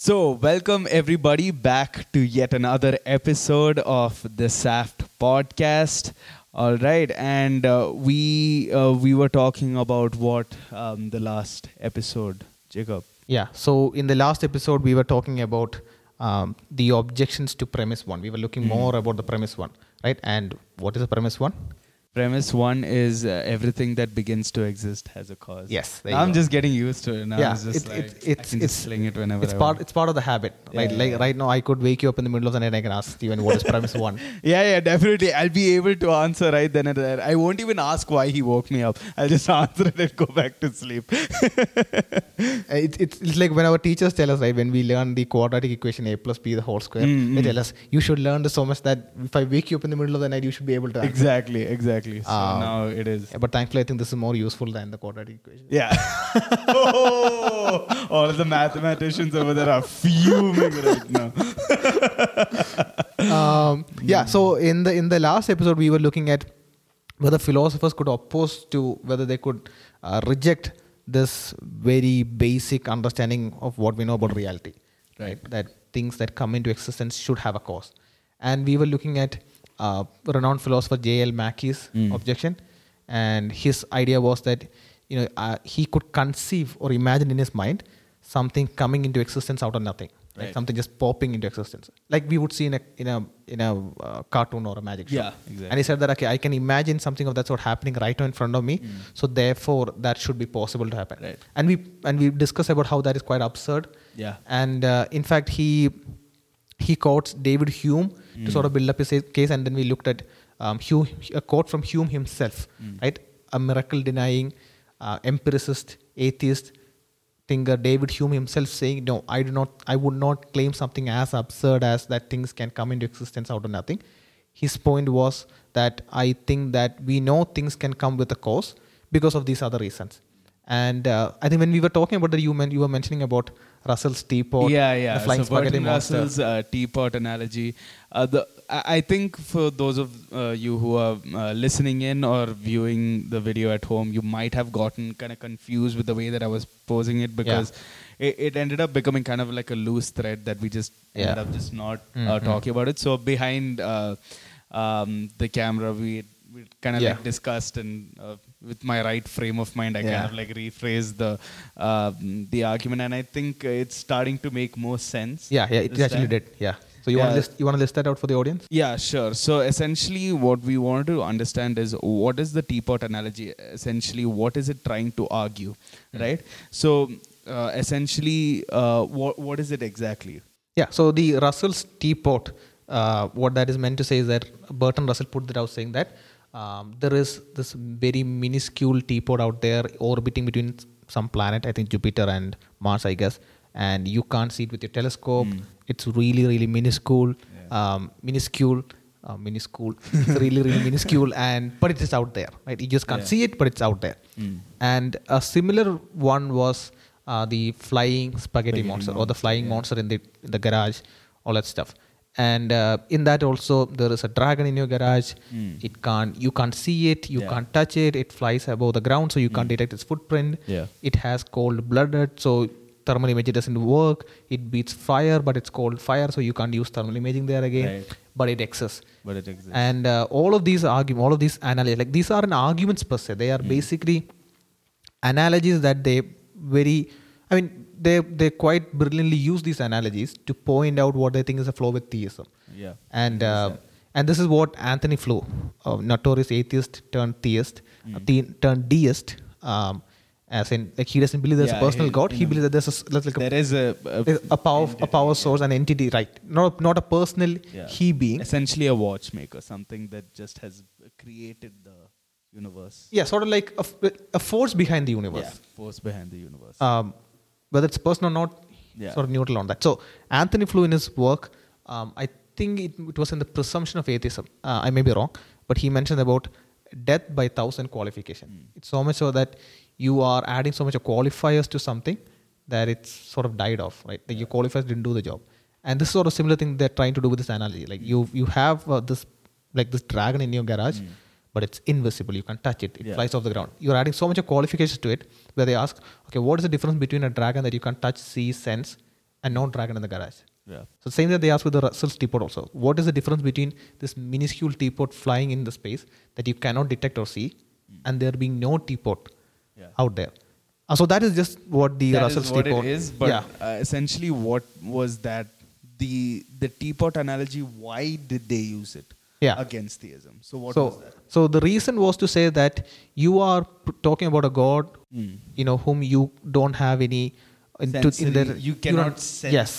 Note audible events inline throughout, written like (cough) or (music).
So, welcome everybody back to yet another episode of the SAFT podcast. All right, and uh, we uh, we were talking about what um, the last episode, Jacob. Yeah. So in the last episode, we were talking about um, the objections to premise one. We were looking Mm-hmm. more about the premise one, right? And what is the premise one? Premise one is uh, everything that begins to exist has a cause. Yes, I'm go. just getting used to it now. Yeah, it's just it- like, it- it's- I can it's- sling it whenever It's I part. want. It's part of the habit, right? Yeah, like yeah. right now, I could wake you up in the middle of the night and I can ask Steven what is premise one. (laughs) Yeah, yeah, definitely. I'll be able to answer right then and there. I won't even ask why he woke me up. I'll just (laughs) answer it and go back to sleep. (laughs) Uh, It's, it's, like when our teachers tell us, right, when we learn the quadratic equation a plus b the whole square, Mm, they mm. tell us you should learn this so much that if I wake you up in the middle of the night, you should be able to. answer. exactly, exactly. So Um, now it is. Yeah, but thankfully, I think this is more useful than the quadratic equation. Yeah. oh, (laughs) all of the mathematicians over there are fuming right now. (laughs) um, yeah so in the in the last episode we were looking at whether philosophers could oppose to whether they could uh, reject this very basic understanding of what we know about reality Right. that things that come into existence should have a cause and we were looking at uh, renowned philosopher j.l mackie's Mm. objection and his idea was that you know uh, he could conceive or imagine in his mind something coming into existence out of nothing right? Right. something just popping into existence like we would see in a in a in a uh, cartoon or a magic show Yeah, exactly. and he said that okay i can imagine something of that sort happening right now in front of me so therefore that should be possible to happen Mm. Right. and we and we discussed about how that is quite absurd Yeah. and uh, in fact he he quotes david hume to sort of build up his case and then we looked at um, hume, a quote from hume himself right a miracle denying uh, empiricist atheist thinker David Hume himself saying, "No, I do not. I would not claim something as absurd as that things can come into existence out of nothing." His point was that I think that we know things can come with a cause because of these other reasons. And uh, I think when we were talking about the you, men- you were mentioning about Russell's teapot, yeah, yeah. the flying so spaghetti Bertrand monster. Russell's uh, teapot analogy. Uh, the I think for those of uh, you who are uh, listening in or viewing the video at home, you might have gotten kind of confused with the way that I was posing it because it, it ended up becoming kind of like a loose thread that we just ended up just not uh, Mhm. talking about it. So behind uh, um, the camera, we we kind of Yeah. like discussed and uh, with my right frame of mind, I Yeah. kind of like rephrase the um, the argument, and I think uh, it's starting to make more sense. yeah, yeah, it actually time. did. Yeah. So you want to list you want to list that out for the audience? Yeah, sure. So essentially, what we want to understand is what is the teapot analogy? Essentially, what is it trying to argue, right? So uh, essentially, uh, what what is it exactly? Yeah, so the Russell's teapot, uh, what that is meant to say is that Bertrand Russell put that out saying that um, there is this very minuscule teapot out there orbiting between some planet, I think Jupiter and Mars, I guess, and you can't see it with your telescope. It's really, really minuscule, um, minuscule. Uh, minuscule, it's (laughs) really, really minuscule, and but it is out there, right? You just can't Yeah. see it, but it's out there. And a similar one was uh, the flying spaghetti, Spaghetti monster or the flying yeah. monster in the in the garage, all that stuff. And uh, in that also there is a dragon in your garage. Mm. It can't you can't see it, you Yeah. can't touch it. It flies above the ground, so you can't detect its footprint. Yeah. It has cold blooded, so thermal imaging doesn't work. It beats fire, but it's cold fire, so you can't use thermal imaging there again. Right. But it exists. But it exists. And uh, all of these arguments, all of these analogies, like these aren't arguments per se. They are Hmm. basically analogies that they very, I mean, they they quite brilliantly use these analogies to point out what they think is a flaw with theism. yeah. And uh, and this is what Antony Flew, a notorious atheist turned theist, a the, turned deist, um, as in like he doesn't believe there's Yeah, a personal he- god. He know, believes that there's a, s- there's like a there is a, a, a power a power source, an entity, right? Not not a personal yeah. he being. essentially a watchmaker, something that just has created the universe. Yeah, sort of like a force behind the universe. Yeah, force behind the universe. Um, whether it's personal or not, Yeah. sort of neutral on that. So Antony Flew in his work, um, I think it, it was in the presumption of atheism. Uh, I may be wrong, but he mentioned about death by thousand qualification. It's so much so that you are adding so much of qualifiers to something that it's sort of died off, right? Like your qualifiers didn't do the job. And this is sort of similar thing they're trying to do with this analogy. Like you you have uh, this like this dragon in your garage, but it's invisible. You can touch it. It Yeah. flies off the ground. You're adding so much of qualifications to it where they ask, okay, what is the difference between a dragon that you can touch, see, sense, and not Dragon in the Garage. Yeah. So same that they asked with the Russell's teapot also. What is the difference between this minuscule teapot flying in the space that you cannot detect or see, and there being no teapot Yeah. out there? Uh, so that is just what the That Russell's what teapot is. But yeah. uh, essentially, what was that? The the teapot analogy. Why did they use it? Yeah. Against theism. So what so, was that? so the reason was to say that you are p- talking about a God, Hmm. you know, whom you don't have any. into- in the, you cannot yes,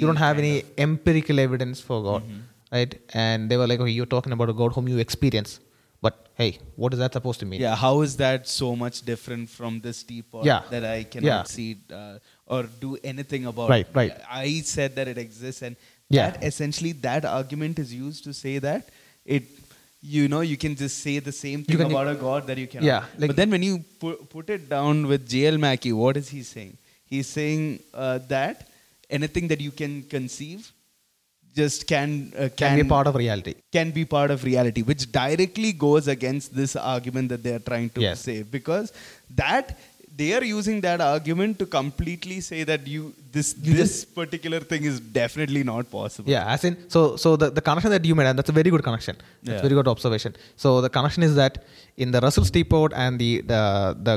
you don't have any empirical evidence for God, Mm-hmm. right? And they were like, okay, you're talking about a God whom you experience, but hey, what is that supposed to mean? Yeah, how is that so much different from this teapot Yeah. that I cannot Yeah. see uh, or do anything about? Right, right. I said that it exists, and Yeah. that essentially that argument is used to say that it. You know, you can just say the same thing can- about a god that you cannot. Yeah, like- but then when you pu- put it down with J.L. Mackie, what is he saying? He's saying uh, that anything that you can conceive just can uh, Can be part of reality. can be part of reality, which directly goes against this argument that they are trying to Yes. say. Because that they are using that argument to completely say that you this You this particular thing is definitely not possible. Yeah, as in, so so the, the connection that you made, and that's a very good connection. That's Yeah. very good observation. So the connection is that in the Russell's teapot and the the the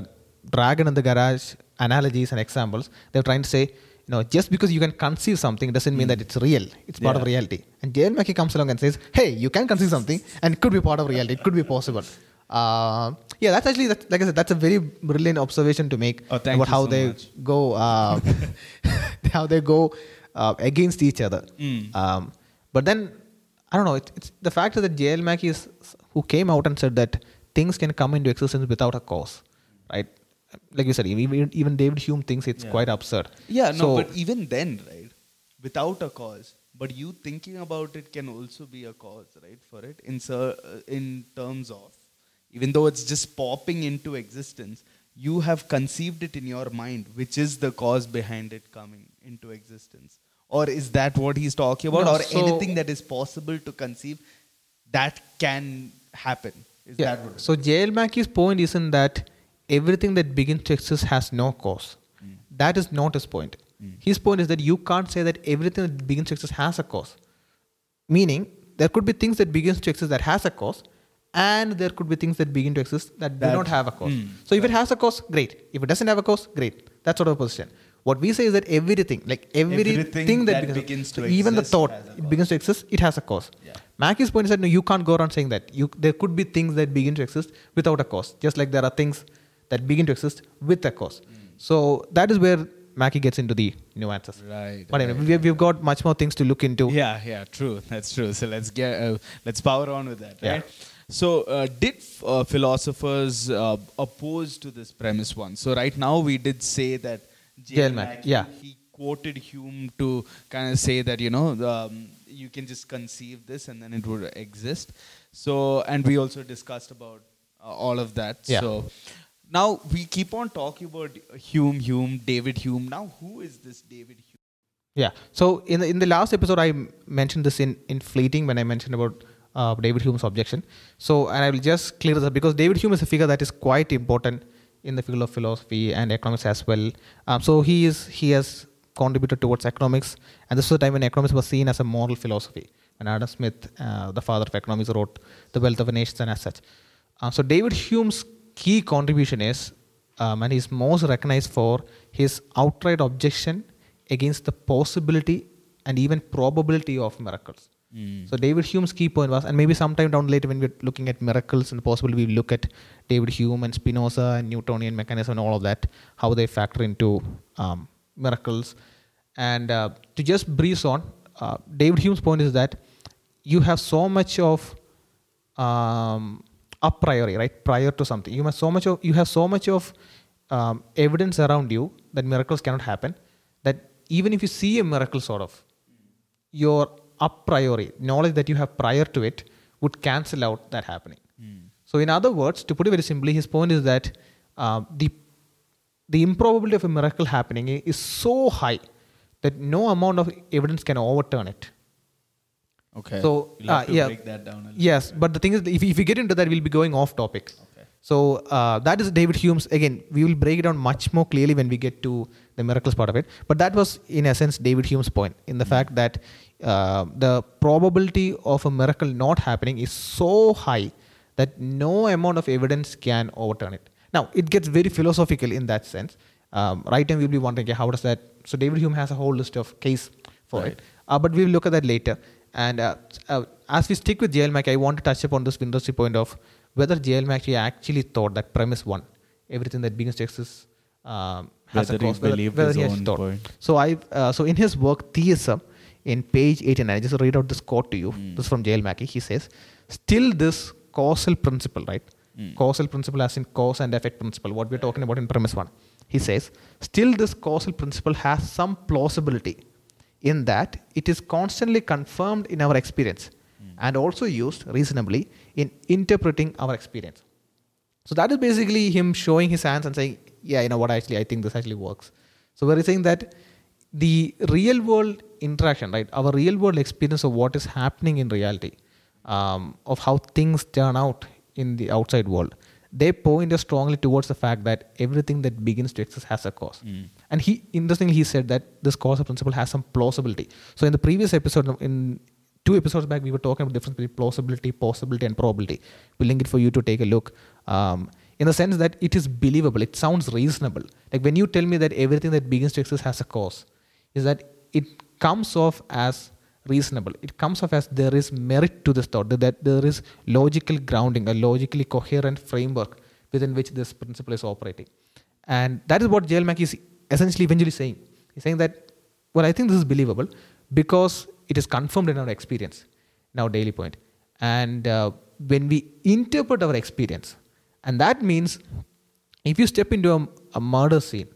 dragon in the garage analogies and examples, they're trying to say, you know, just because you can conceive something doesn't mean that it's real. It's part of reality. And J.L. Mackie comes along and says, hey, you can conceive something and it could be part of reality. It could be possible. Uh, yeah, that's actually, that's, like I said, that's a very brilliant observation to make Oh, thank about you how so they much. go, uh, (laughs) how they go uh, against each other. Mm. Um, but then, I don't know, it's, it's the fact that J.L. Mackie is who came out and said that things can come into existence without a cause, right? Like you said, even, even David Hume thinks it's Yeah. quite absurd. Yeah, no, So- but even then, right, without a cause, but you thinking about it can also be a cause, right, for it in ser- uh, in terms of even though it's just popping into existence, you have conceived it in your mind, which is the cause behind it coming into existence. Or is that what he's talking about? No, or so- anything that is possible to conceive that can happen? Is Yeah. that what? So J.L. Mackie's point isn't that everything that begins to exist has no cause. Hmm. That is not his point. His point is that you can't say that everything that begins to exist has a cause. Meaning, there could be things that begins to exist that has a cause, and there could be things that begin to exist that, do That- not have a cause. Mm. So if it has a cause, great. If it doesn't have a cause, great. That's sort of a position. What we say is that everything, like everything, Everything that, that begins, to even the thought, it begins to exist, it has a cause. Yeah. Mackie's point is that no, you can't go around saying that. You, there could be things that begin to exist without a cause, just like there are things that begin to exist with a cause. Hmm. So that is where Mackie gets into the nuances. Right, But anyway, right. we, we've got much more things to look into. Yeah, yeah, true. That's true. So let's get uh, let's power on with that, Yeah. So uh, did uh, philosophers uh, oppose to this premise once? So right now we did say that J.L. Mackie, yeah. he quoted Hume to kind of say that you know um, you can just conceive this and then it would exist. So and we also discussed about uh, all of that. Yeah. So now we keep on talking about Hume, Hume, David Hume. Now who is this David Hume? Yeah. So in the, in the last episode, I m- mentioned this in, in fleeting when I mentioned about uh, David Hume's objection. So, and I will just clear this up because David Hume is a figure that is quite important in the field of philosophy and economics as well. Um, so he is he has contributed towards economics, and this was a time when economics was seen as a moral philosophy. When Adam Smith, uh, the father of economics, wrote *The Wealth of a Nation* and as such. Uh, so David Hume's key contribution is, um, and he's most recognized for his outright objection against the possibility and even probability of miracles. So David Hume's key point was, and maybe sometime down later when we're looking at miracles and possibly we look at David Hume and Spinoza and Newtonian mechanism and all of that, how they factor into um, miracles. And uh, to just breeze on, uh, David Hume's point is that you have so much of um, a priori, right? Prior to something, you have so much of you have so much of um, evidence around you that miracles cannot happen. That even if you see a miracle, sort of, your a priori knowledge that you have prior to it would cancel out that happening. So, in other words, to put it very simply, his point is that uh, the the improbability of a miracle happening is so high that no amount of evidence can overturn it. Okay. So, uh, to yeah. break that down a little. Yes, but the thing is, if, if we get into that, we'll be going off topic. Okay. So uh, that is David Hume's. Again, we will break it down much more clearly when we get to the miracles part of it. But that was, in essence, David Hume's point in the fact that uh, the probability of a miracle not happening is so high that no amount of evidence can overturn it. Now, it gets very philosophical in that sense. Um, right now, we'll be wondering, okay, how does that? So David Hume has a whole list of case for Right. it. Uh, but we'll look at that later. And uh, uh, as we stick with JL Mackie, I want to touch upon this interesting point of whether JL Mackie actually thought that premise one, everything that begins to exist, um, has Whether a cause. Whether, whether his he actually own thought. point. So I, uh, so in his work Theism, in page 89, I just read out this quote to you. Hmm. This is from JL Mackie. He says, "Still, this causal principle, right? Hmm. Causal principle, as in cause and effect principle. What we're talking about in premise one. He says, still, this causal principle has some plausibility in that it is constantly confirmed in our experience and also used reasonably in interpreting our experience. So that is basically him showing his hands and saying, yeah, you know what, actually, I think this actually works. So we're saying that the real world interaction, right, our real world experience of what is happening in reality, um, of how things turn out in the outside world, they point us strongly towards the fact that everything that begins to exist has a cause. And he, interestingly, he said that this causal principle has some plausibility. So in the previous episode, in two episodes back, we were talking about the difference between plausibility, possibility, and probability. We'll link it for you to take a look. Um, in the sense that it is believable, it sounds reasonable. Like when you tell me that everything that begins to exist has a cause, is that it comes off as reasonable. It comes off as there is merit to this thought, that- there is logical grounding, a logically coherent framework within which this principle is operating. And that is what J.L. Mackie is essentially eventually saying. He's saying that, well, I think this is believable because it is confirmed in our experience, in our daily point. And uh, when we interpret our experience, and that means if you step into a, a murder scene,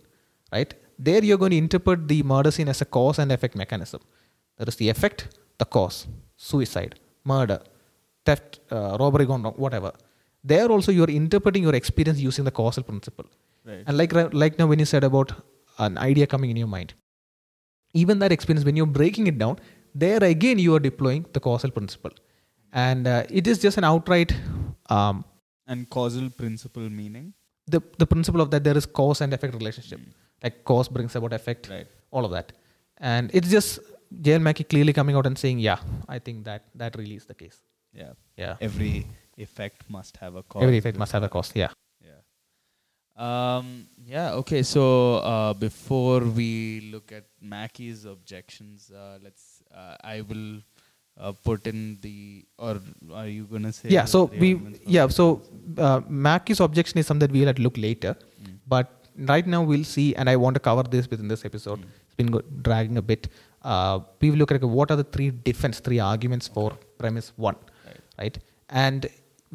right, there you're going to interpret the murder scene as a cause and effect mechanism. That is the effect, the cause, suicide, murder, theft, uh, robbery gone wrong, whatever. There also you're interpreting your experience using the causal principle. Right. And like like now when you said about an idea coming in your mind, even that experience when you're breaking it down, there again you are deploying the causal principle, and uh, it is just an outright um, And causal principle meaning? the the principle of that there is cause and effect relationship. Like cause brings about effect, Right. all of that, and it's just J.L. Mackie clearly coming out and saying, yeah, I think that that really is the case. Yeah. Yeah, Every effect must have a cause. every effect must have a cause. Yeah. Yeah. Um, yeah. Okay. So uh, before we look at Mackie's objections, uh, let's. Uh, I will uh, put in the. Or are you gonna say? yeah so we yeah so Mackie's? uh, Mackie's objection is something that we'll have to look later Mm. but right now we'll see and i want to cover this within this episode Mm. it's been go- dragging a bit uh, we will look at what are the three defense three arguments for premise one Right. right and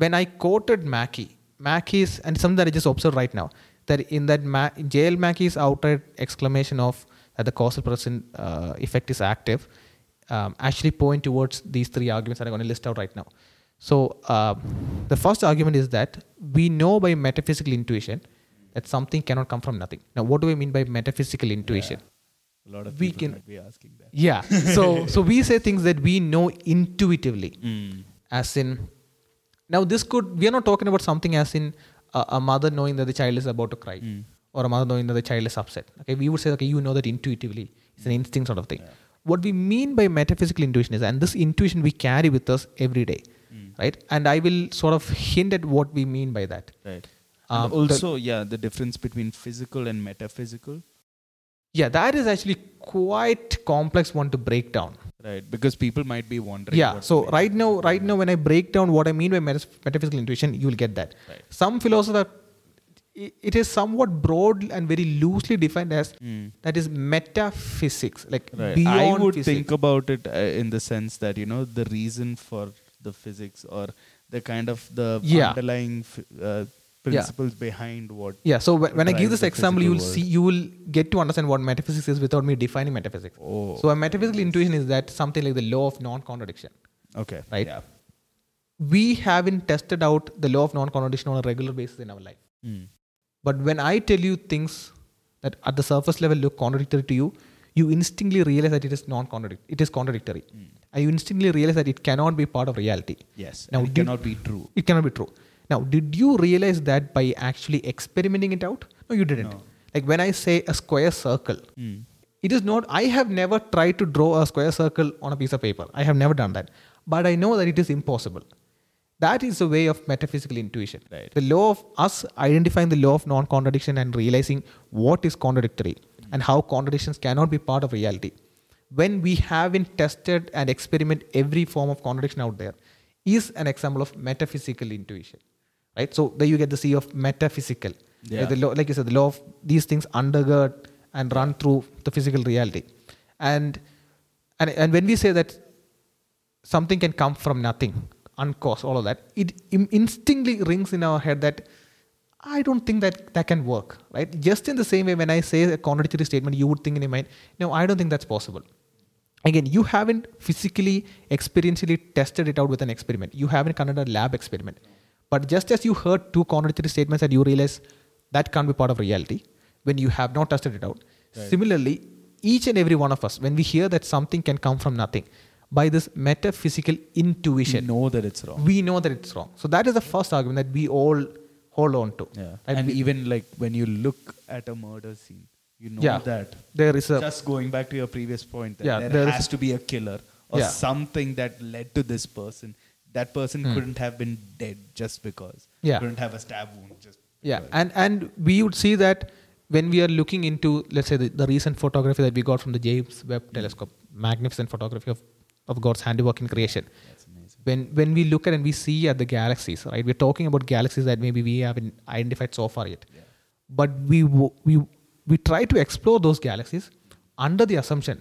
when i quoted mackie mackie's and something that i just observed right now that in that Ma- jl mackie's outright exclamation of that the causal person uh, effect is active um, actually point towards these three arguments that i'm going to list out right now so uh, the first argument is that we know by metaphysical intuition that something cannot come from nothing now what do i mean by metaphysical intuition A lot of we people can- might be asking that. yeah (laughs) so so we say things that we know intuitively Mm. as in now this could we are not talking about something as in a, a mother knowing that the child is about to cry Mm. or a mother knowing that the child is upset okay we would say okay you know that intuitively it's an instinct sort of thing what we mean by metaphysical intuition is and this intuition we carry with us every day Mm. right and i will sort of hint at what we mean by that Right. Um, also, yeah, the difference between physical and metaphysical. yeah that is actually quite complex one to break down Right. Because people might be wondering. yeah so right now right now when i break down what i mean by metaphysical intuition you will get that Right. some philosopher it is somewhat broad and very loosely defined as Mm. that is metaphysics like Right. beyond I would physics. think about it uh, in the sense that you know the reason for the physics or the kind of the Yeah. underlying uh, principles behind what. yeah so wh- when i give this example you will see you will get to understand what metaphysics is without me defining metaphysics Oh. so a metaphysical intuition is that something like the law of non-contradiction Okay. Right. Yeah. we haven't tested out the law of non-contradiction on a regular basis in our life Mm. But when I tell you things that at the surface level look contradictory to you, you instinctively realize that it is non-contradictory. It is contradictory. And you instinctively realize that it cannot be part of reality. Yes. Now, it cannot be true. It cannot be true. Now, did you realize that by actually experimenting it out? No, you didn't. No. Like when I say a square circle, Hmm. it is not, I have never tried to draw a square circle on a piece of paper. I have never done that. But I know that it is impossible. That is the way of metaphysical intuition. Right. The law of us identifying the law of non contradiction and realizing what is contradictory and how contradictions cannot be part of reality. When we haven't tested and experiment every form of contradiction out there, is an example of metaphysical intuition. Right? So there you get the sea of metaphysical. Yeah. Like, the law, like you said, the law of these things undergird and run through the physical reality. And and, and when we say that something can come from nothing, uncaused, all of that, it instinctively rings in our head that I don't think that that can work, right? Just in the same way, when I say a contradictory statement, you would think in your mind, no, I don't think that's possible. Again, you haven't physically, experientially tested it out with an experiment. You haven't conducted a lab experiment. But just as you heard two contradictory statements and you realize that can't be part of reality when you have not tested it out. Similarly, each and every one of us, when we hear that something can come from nothing, by this metaphysical intuition, We know that it's wrong. we know that it's wrong. So that is the first argument that we all hold on to. Yeah. Right? And We- even like when you look at a murder scene, you know Yeah. that. there is a Just going back to your previous point, that Yeah, there, there is- has to be a killer or Yeah. something that led to this person. That person hmm. couldn't have been dead just because. Yeah. Couldn't have a stab wound just. Yeah, and and we would see that when we are looking into, let's say, the, the recent photography that we got from the James Webb hmm. Telescope, magnificent photography of, of God's handiwork in creation. That's amazing. When when we look at and we see at the galaxies, right? We're talking about galaxies that maybe we haven't identified so far yet, but we we we try to explore those galaxies under the assumption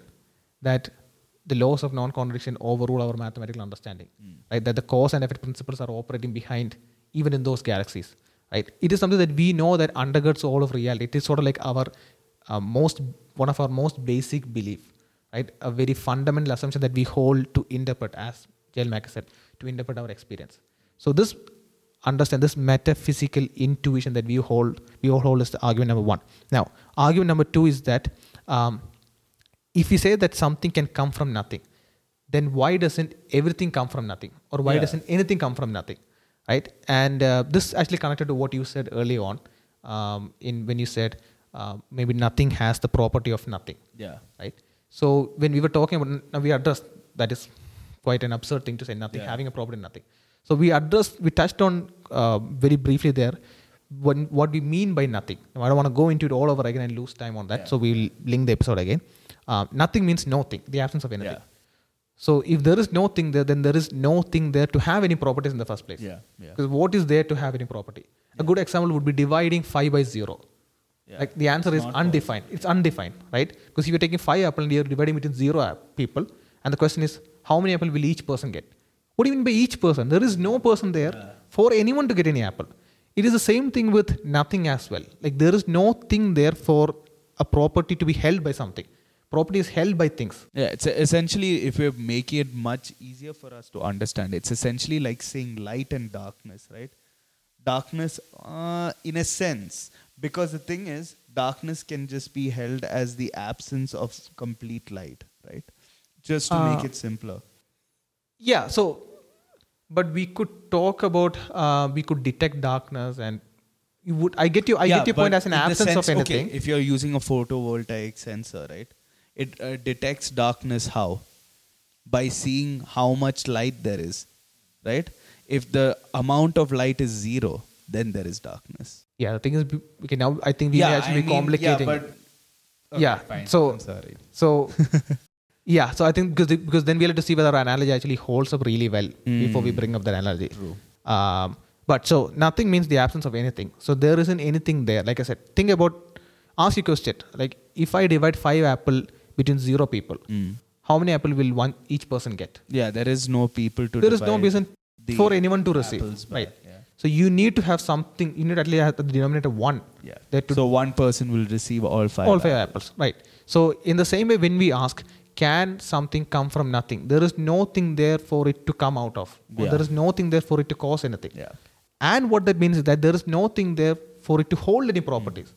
that the laws of non-contradiction overrule our mathematical understanding, right? That the cause and effect principles are operating behind even in those galaxies, right? It is something that we know that undergirds all of reality. It is sort of like our uh, most one of our most basic belief, right? A very fundamental assumption that we hold to interpret, as Jel Macker said, to interpret our experience. So this understand this metaphysical intuition that we hold we all hold is the argument number one. Now, argument number two is that um, if we say that something can come from nothing, then why doesn't everything come from nothing, or why Yeah. doesn't anything come from nothing, right? And uh, this actually connected to what you said early on, um, in when you said uh, maybe nothing has the property of nothing, Yeah. right? So when we were talking about, now we addressed that is quite an absurd thing to say nothing Yeah. having a property nothing. So we addressed, we touched on uh, very briefly there what, what we mean by nothing. Now, I don't want to go into it all over again and lose time on that. Yeah. So we'll link the episode again. Uh, nothing means nothing, the absence of anything. Yeah. So if there is no thing there, then there is no thing there to have any properties in the first place. Yeah. Yeah. Because what is there to have any property? A good example would be dividing 5 by 0. Yeah. Like the answer is Not undefined. It's undefined, right? Because if you're taking 5 apple and you're dividing between 0 app- people, and the question is, how many apple will each person get? What do you mean by each person? There is no person there for anyone to get any apple. It is the same thing with nothing as well. Like there is no thing there for a property to be held by something. Property is held by things. Yeah, it's essentially if we're making it much easier for us to understand, it's essentially like saying light and darkness, right? Darkness, uh, in a sense, because the thing is, darkness can just be held as the absence of complete light, right? Just to make Uh, it simpler. Yeah, so, but we could talk about, uh, we could detect darkness and you would, I get you, I get your point as an absence of anything. Okay, if you're using a photovoltaic sensor, right? It uh, detects darkness how? By seeing how much light there is, right? If the amount of light is zero, then there is darkness. Yeah, the thing is, okay, now I think we may actually be complicating. Yeah, but okay, Yeah, fine. so- I'm sorry. So, (laughs) yeah, so I think because, because then we'll have to see whether our analogy actually holds up really well before we bring up that analogy. True. Um, but so nothing means the absence of anything. So there isn't anything there. Like I said, think about, ask your question. Like if I divide five apple between zero people, Mm. how many apple will one each person get? Yeah, there is no people to. There is no reason for anyone to receive. apples Right. Yeah. So you need to have something. You need to at least have the denominator one. yeah. To So one person will receive all five. all five apples right so in the same way when we ask can something come from nothing there is nothing there for it to come out of Yeah. there is nothing there for it to cause anything Yeah. and what that means is that there is nothing there for it to hold any properties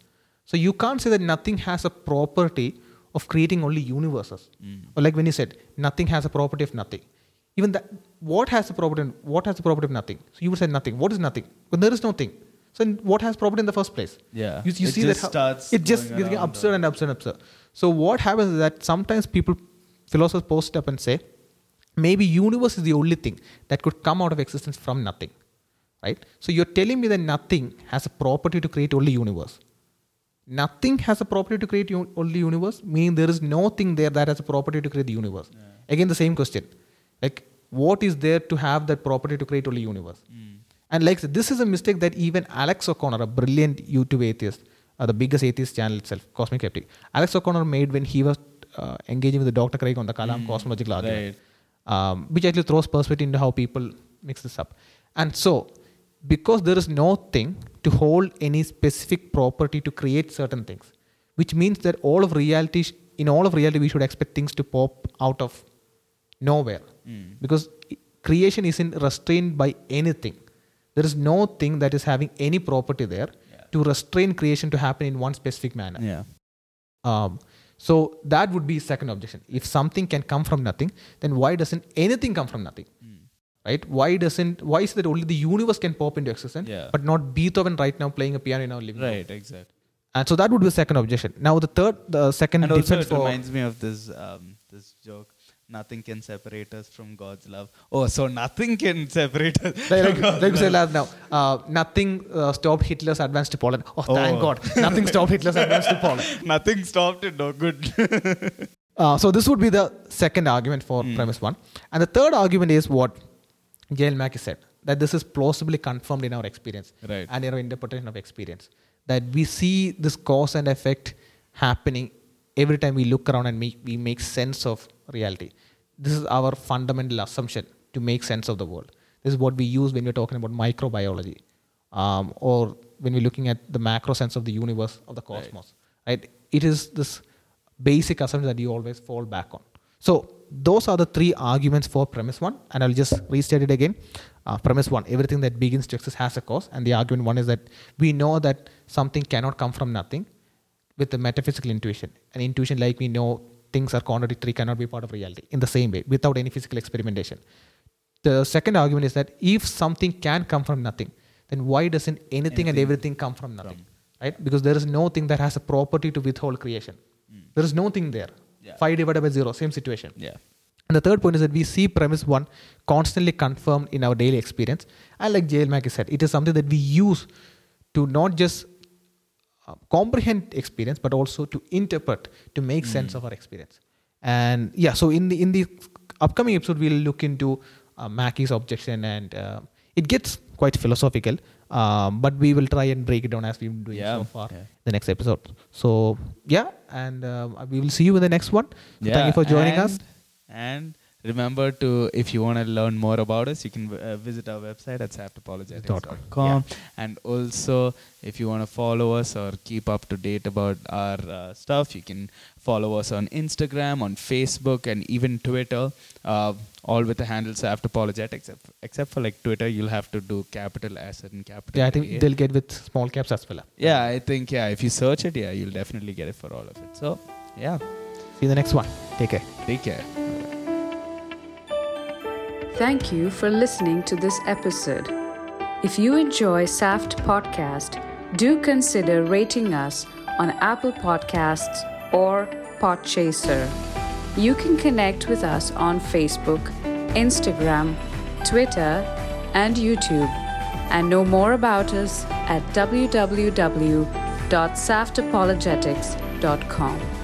so you can't say that nothing has a property of creating only universes or like when you said nothing has a property of nothing even that what has the property? What has the property of nothing? So you would say nothing. What is nothing? When there is nothing. So what has property in the first place? Yeah. You, you It see just that how- starts it just getting absurd and absurd and absurd. So what happens is that sometimes people, philosophers post up and say, maybe universe is the only thing that could come out of existence from nothing, right? So you're telling me that nothing has a property to create only universe. Nothing has a property to create un- only universe, meaning there is nothing there that has a property to create the universe. Again, the same question, like what is there to have that property to create only universe? And like this is a mistake that even Alex O'Connor, a brilliant YouTube atheist, uh, the biggest atheist channel itself, Cosmic Skeptic, Alex O'Connor made when he was uh, engaging with Dr. Craig on the Kalam cosmological argument, um, which actually throws perspective into how people mix this up. And so, because there is no thing to hold any specific property to create certain things, which means that all of reality, sh- in all of reality, we should expect things to pop out of nowhere. Because creation isn't restrained by anything. There is no thing that is having any property there to restrain creation to happen in one specific manner. Yeah. um, so that would be second objection. If something can come from nothing then why doesn't anything come from nothing right why doesn't why is it that only the universe can pop into existence Yeah. but not beethoven right now playing a piano in our living room Right. Exactly. and so that would be the second objection now the third the second And also, it for reminds me of this um, this joke. Nothing can separate us from God's love. Oh, so nothing can separate us. like, like, God's like love. last now, uh, nothing uh, stopped Hitler's advance to Poland. Oh, thank Oh. God, nothing stopped Hitler's advance to Poland. (laughs) nothing stopped it. No good. (laughs) Uh, so this would be the second argument for premise one, and the third argument is what J.L. Mackie said that this is plausibly confirmed in our experience Right. and in our interpretation of experience. That we see this cause and effect happening every time we look around and make, we make sense of reality. This is our fundamental assumption to make sense of the world. This is what we use when we're talking about microbiology, um, or when we're looking at the macro sense of the universe of the cosmos. Right? It is this basic assumption that you always fall back on. So those are the three arguments for premise one, and I'll just restate it again. Uh, premise one: everything that begins to exist has a cause, and the argument one is that we know that something cannot come from nothing with the metaphysical intuition. An intuition like we know things are contradictory cannot be part of reality in the same way without any physical experimentation. The second argument is that if something can come from nothing, then why doesn't anything, and everything come from nothing? Right? Because there is no thing that has a property to withhold creation. There is no thing there. Yeah. 5 divided by 0, same situation. yeah. And the third point is that we see premise one constantly confirmed in our daily experience. And like J.L. Mackie said, it is something that we use to not just uh, comprehend experience, but also to interpret, to make sense of our experience. And yeah, so in the in the upcoming episode, we'll look into uh, Mackie's objection, and uh, it gets quite philosophical. Um, but we will try and break it down as we've been doing Yeah, so far. yeah. The next episode. So yeah, and um, we will see you in the next one. So yeah. thank you for joining and, us. And remember to, if you want to learn more about us, you can uh, visit our website at saftapologetics.com. And also, if you want to follow us or keep up to date about our uh, stuff, you can follow us on Instagram, on Facebook, and even Twitter. Uh, all with the handle Saftapologetics, except, except for like Twitter, you'll have to do capital S and capital Yeah, I A. think they'll get with small caps as well. Yeah, I think yeah. If you search it, yeah, you'll definitely get it for all of it. So yeah, See you in the next one. Take care. take care. Thank you for listening to this episode. If you enjoy SAFT Podcast, do consider rating us on Apple Podcasts or Podchaser. You can connect with us on Facebook, Instagram, Twitter, and YouTube, and know more about us at www.saftapologetics.com.